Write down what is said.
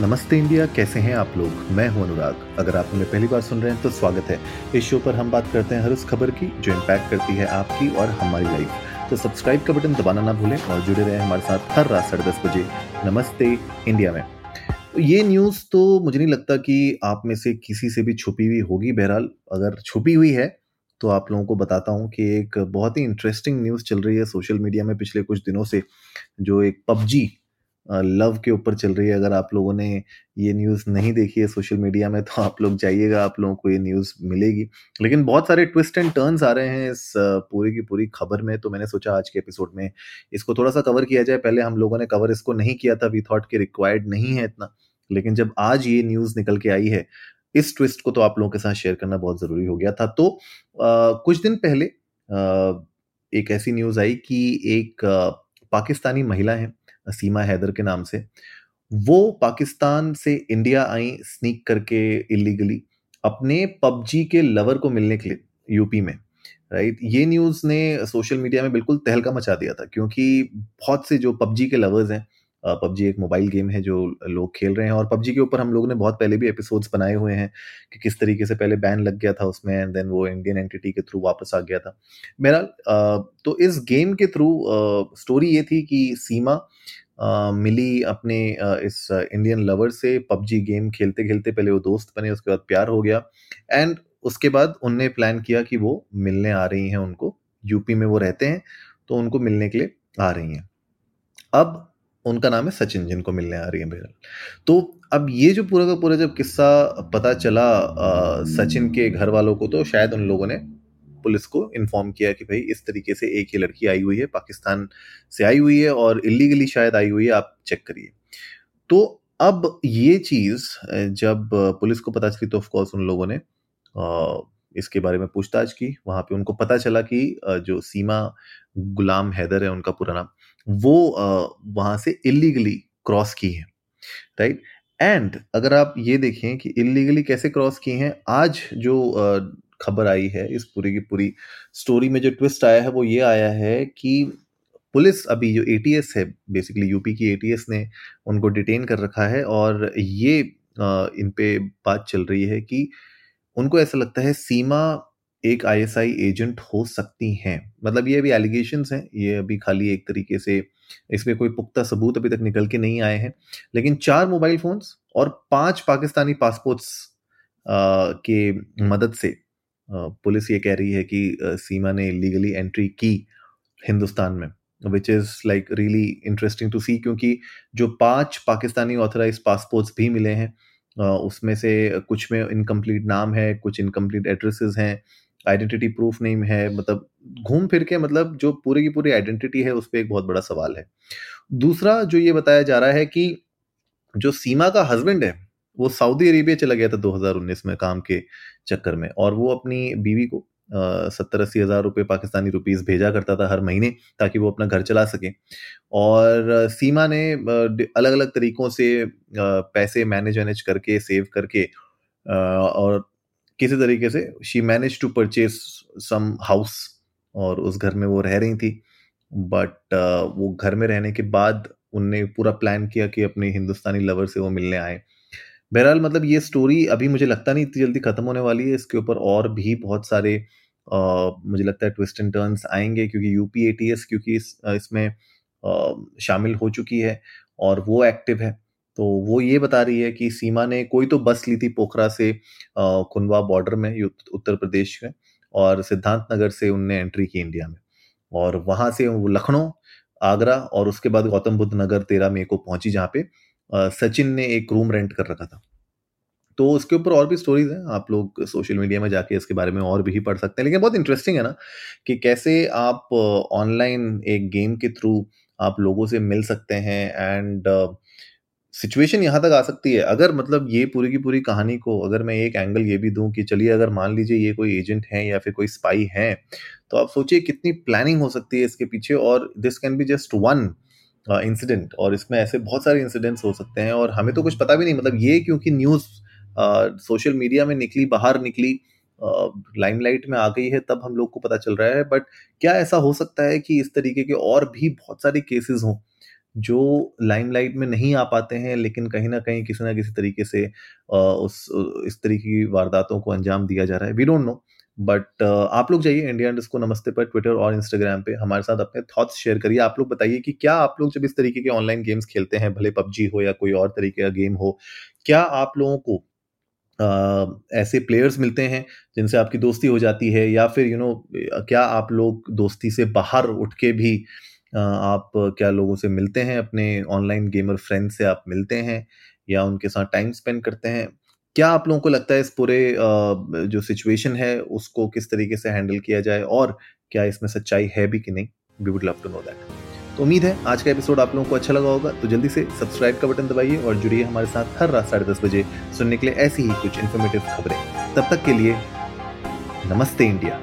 नमस्ते इंडिया, कैसे हैं आप लोग? मैं हूँ अनुराग। अगर आप हमें पहली बार सुन रहे हैं तो स्वागत है। इस शो पर हम बात करते हैं हर उस खबर की, जो इम्पैक्ट करती है आपकी और हमारी लाइफ तो सब्सक्राइब का बटन दबाना ना भूलें और जुड़े रहें हमारे साथ हर रात साढ़े दस बजे। नमस्ते इंडिया में। ये न्यूज़ तो मुझे नहीं लगता कि आप में से किसी से भी छुपी हुई होगी बहरहाल। अगर छुपी हुई है तो आप लोगों को बताता हूँ कि एक बहुत ही इंटरेस्टिंग न्यूज़ चल रही है सोशल मीडिया में पिछले कुछ दिनों से, जो एक पबजी लव के ऊपर चल रही है। अगर आप लोगों ने ये न्यूज़ नहीं देखी है सोशल मीडिया में तो आप लोग जाइएगा आप लोगों को ये न्यूज़ मिलेगी। लेकिन बहुत सारे ट्विस्ट एंड टर्न्स आ रहे हैं इस पूरी की पूरी खबर में। तो मैंने सोचा आज के एपिसोड में इसको थोड़ा सा कवर किया जाए। पहले हम लोगों ने कवर इसको नहीं किया था वी थॉट के रिक्वायर्ड नहीं है इतना। लेकिन जब आज ये न्यूज़ निकल के आई है इस ट्विस्ट को तो आप लोगों के साथ शेयर करना बहुत ज़रूरी हो गया था। तो आ, कुछ दिन पहले आ, एक ऐसी न्यूज़ आई कि एक आ, पाकिस्तानी महिला है सीमा हैदर के नाम से, वो पाकिस्तान से इंडिया आई स्नीक करके इलीगली अपने पबजी के लवर को मिलने के लिए यूपी में राइट ये न्यूज़ ने सोशल मीडिया में बिल्कुल तहलका मचा दिया था, क्योंकि बहुत से जो पबजी के लवर्स हैं पबजी एक मोबाइल गेम है जो लोग खेल रहे हैं और पबजी के ऊपर हम लोगों ने बहुत पहले भी एपिसोड्स बनाए हुए हैं कि किस तरीके से पहले बैन लग गया था उसमें एंड देन वो इंडियन एंटिटी के थ्रू वापस आ गया था। मेरा तो इस गेम के थ्रू स्टोरी ये थी कि सीमा Uh, मिली अपने इस इंडियन लवर से पबजी गेम खेलते खेलते पहले वो दोस्त बने उसके बाद प्यार हो गया एंड उसके बाद उनने प्लान किया कि वो मिलने आ रही हैं उनको यूपी में वो रहते हैं तो उनको मिलने के लिए आ रही हैं। अब उनका नाम है सचिन जिनको मिलने आ रही है बहरहाल तो अब ये जो पूरा का पूरा जब किस्सा पता चला आ, सचिन के घर वालों को तो शायद उन लोगों ने पुलिस को इन्फॉर्म किया कि भाई इस तरीके से एक ही लड़की आई हुई है पाकिस्तान से आई हुई है और इलीगली शायद आई हुई है आप चेक करिए। तो अब ये चीज़ जब पुलिस को पता चली तो ऑफकोर्स उन लोगों ने इसके बारे में पूछताछ की। वहाँ पे उनको पता चला कि जो सीमा गुलाम हैदर है उनका पूरा नाम वो वहाँ से इलीगली क्रॉस की है राइट एंड अगर आप ये देखें कि इलीगली कैसे क्रॉस की हैं, आज जो खबर आई है, इस पूरी की पूरी स्टोरी में जो ट्विस्ट आया है, वो ये आया है कि पुलिस अभी जो एटीएस है बेसिकली यूपी की एटीएस ने उनको डिटेन कर रखा है और ये इन पे बात चल रही है कि उनको ऐसा लगता है सीमा एक आईएसआई एजेंट हो सकती हैं। मतलब ये अभी एलिगेशन हैं, ये अभी खाली एक तरीके से इसमें कोई पुख्ता सबूत अभी तक निकल के नहीं आए हैं। लेकिन चार मोबाइल फोन्स और पाँच पाकिस्तानी पासपोर्ट्स के मदद से पुलिस ये कह रही है कि सीमा ने लीगली एंट्री की हिंदुस्तान में which is like really interesting to see क्योंकि जो पाँच पाकिस्तानी ऑथराइज पासपोर्ट्स भी मिले हैं उसमें से कुछ में इनकम्प्लीट नाम है, कुछ इनकम्प्लीट एड्रेसेस हैं आइडेंटिटी प्रूफ नेम है मतलब घूम फिर के मतलब जो पूरी की पूरी आइडेंटिटी है, उस पर एक बहुत बड़ा सवाल है। दूसरा जो ये बताया जा रहा है कि जो सीमा का हस्बैंड है, वो सऊदी अरेबिया चला गया था 2019 में काम के चक्कर में और वो अपनी बीवी को सत्तर अस्सी हज़ार रुपये पाकिस्तानी रुपीज़ भेजा करता था हर महीने ताकि वो अपना घर चला सके। और सीमा ने अलग अलग तरीक़ों से पैसे मैनेज वैनेज करके सेव करके और किसी तरीके से she manage to purchase some house और उस घर में वो रह रही थी। बट वो घर में रहने के बाद उनने पूरा प्लान किया कि अपने हिंदुस्तानी लवर से वो मिलने आए। बहरहाल मतलब ये स्टोरी अभी मुझे लगता नहीं इतनी जल्दी खत्म होने वाली है। इसके ऊपर और भी बहुत सारे आ, मुझे लगता है ट्विस्ट एंड टर्न्स आएँगे क्योंकि यूपी एटीएस क्योंकि इस, इसमें शामिल हो चुकी है और वो एक्टिव है। तो वो ये बता रही है कि सीमा ने कोई तो बस ली थी पोखरा से खुनवा बॉर्डर में उत्तर प्रदेश में और सिद्धांत नगर से उनने एंट्री की इंडिया में। और वहाँ से वो लखनऊ, आगरा और उसके बाद गौतम बुद्ध नगर तेरह मई को पहुँची जहाँ पे सचिन ने एक रूम रेंट कर रखा था। तो उसके ऊपर और भी स्टोरीज हैं, आप लोग सोशल मीडिया में जाके इसके बारे में और भी पढ़ सकते हैं। लेकिन बहुत इंटरेस्टिंग है ना कि कैसे आप ऑनलाइन एक गेम के थ्रू आप लोगों से मिल सकते हैं एंड सिचुएशन यहाँ तक आ सकती है। अगर मतलब ये पूरी की पूरी कहानी को अगर मैं एक एंगल ये भी दूँ कि चलिए अगर मान लीजिए ये कोई एजेंट है या फिर कोई स्पाई है तो आप सोचिए कितनी प्लानिंग हो सकती है इसके पीछे और this can be just one incident और इसमें ऐसे बहुत सारे इंसिडेंट्स हो सकते हैं और हमें तो कुछ पता भी नहीं मतलब ये क्योंकि न्यूज़ सोशल मीडिया में निकली, बाहर निकली लाइमलाइट में आ गई है, तब हम लोग को पता चल रहा है। बट क्या ऐसा हो सकता है कि इस तरीके के और भी बहुत सारे केसेस हों? जो लाइमलाइट में नहीं आ पाते हैं लेकिन कहीं ना कहीं किसी ना किसी तरीके से उस इस तरीके की वारदातों को अंजाम दिया जा रहा है। वी डोंट नो बट आप लोग जाइए इंडिया को नमस्ते पर ट्विटर और इंस्टाग्राम पे हमारे साथ अपने थॉट्स शेयर करिए। आप लोग बताइए कि क्या आप लोग जब इस तरीके के ऑनलाइन गेम्स खेलते हैं भले पबजी हो या कोई और तरीके का गेम हो क्या आप लोगों को ऐसे प्लेयर्स मिलते हैं जिनसे आपकी दोस्ती हो जाती है? या फिर यू you नो know, क्या आप लोग दोस्ती से बाहर उठ के भी आप क्या लोगों से मिलते हैं? अपने ऑनलाइन गेमर फ्रेंड से आप मिलते हैं या उनके साथ टाइम स्पेंड करते हैं? क्या आप लोगों को लगता है इस पूरे जो सिचुएशन है, उसको किस तरीके से हैंडल किया जाए और क्या इसमें सच्चाई है भी कि नहीं? We would love to know that तो उम्मीद है आज का एपिसोड आप लोगों को अच्छा लगा होगा। तो जल्दी से सब्सक्राइब का बटन दबाइए और जुड़िए हमारे साथ हर रात साढ़े दस बजे सुनने के लिए ऐसी ही कुछ इन्फॉर्मेटिव खबरें। तब तक के लिए नमस्ते इंडिया।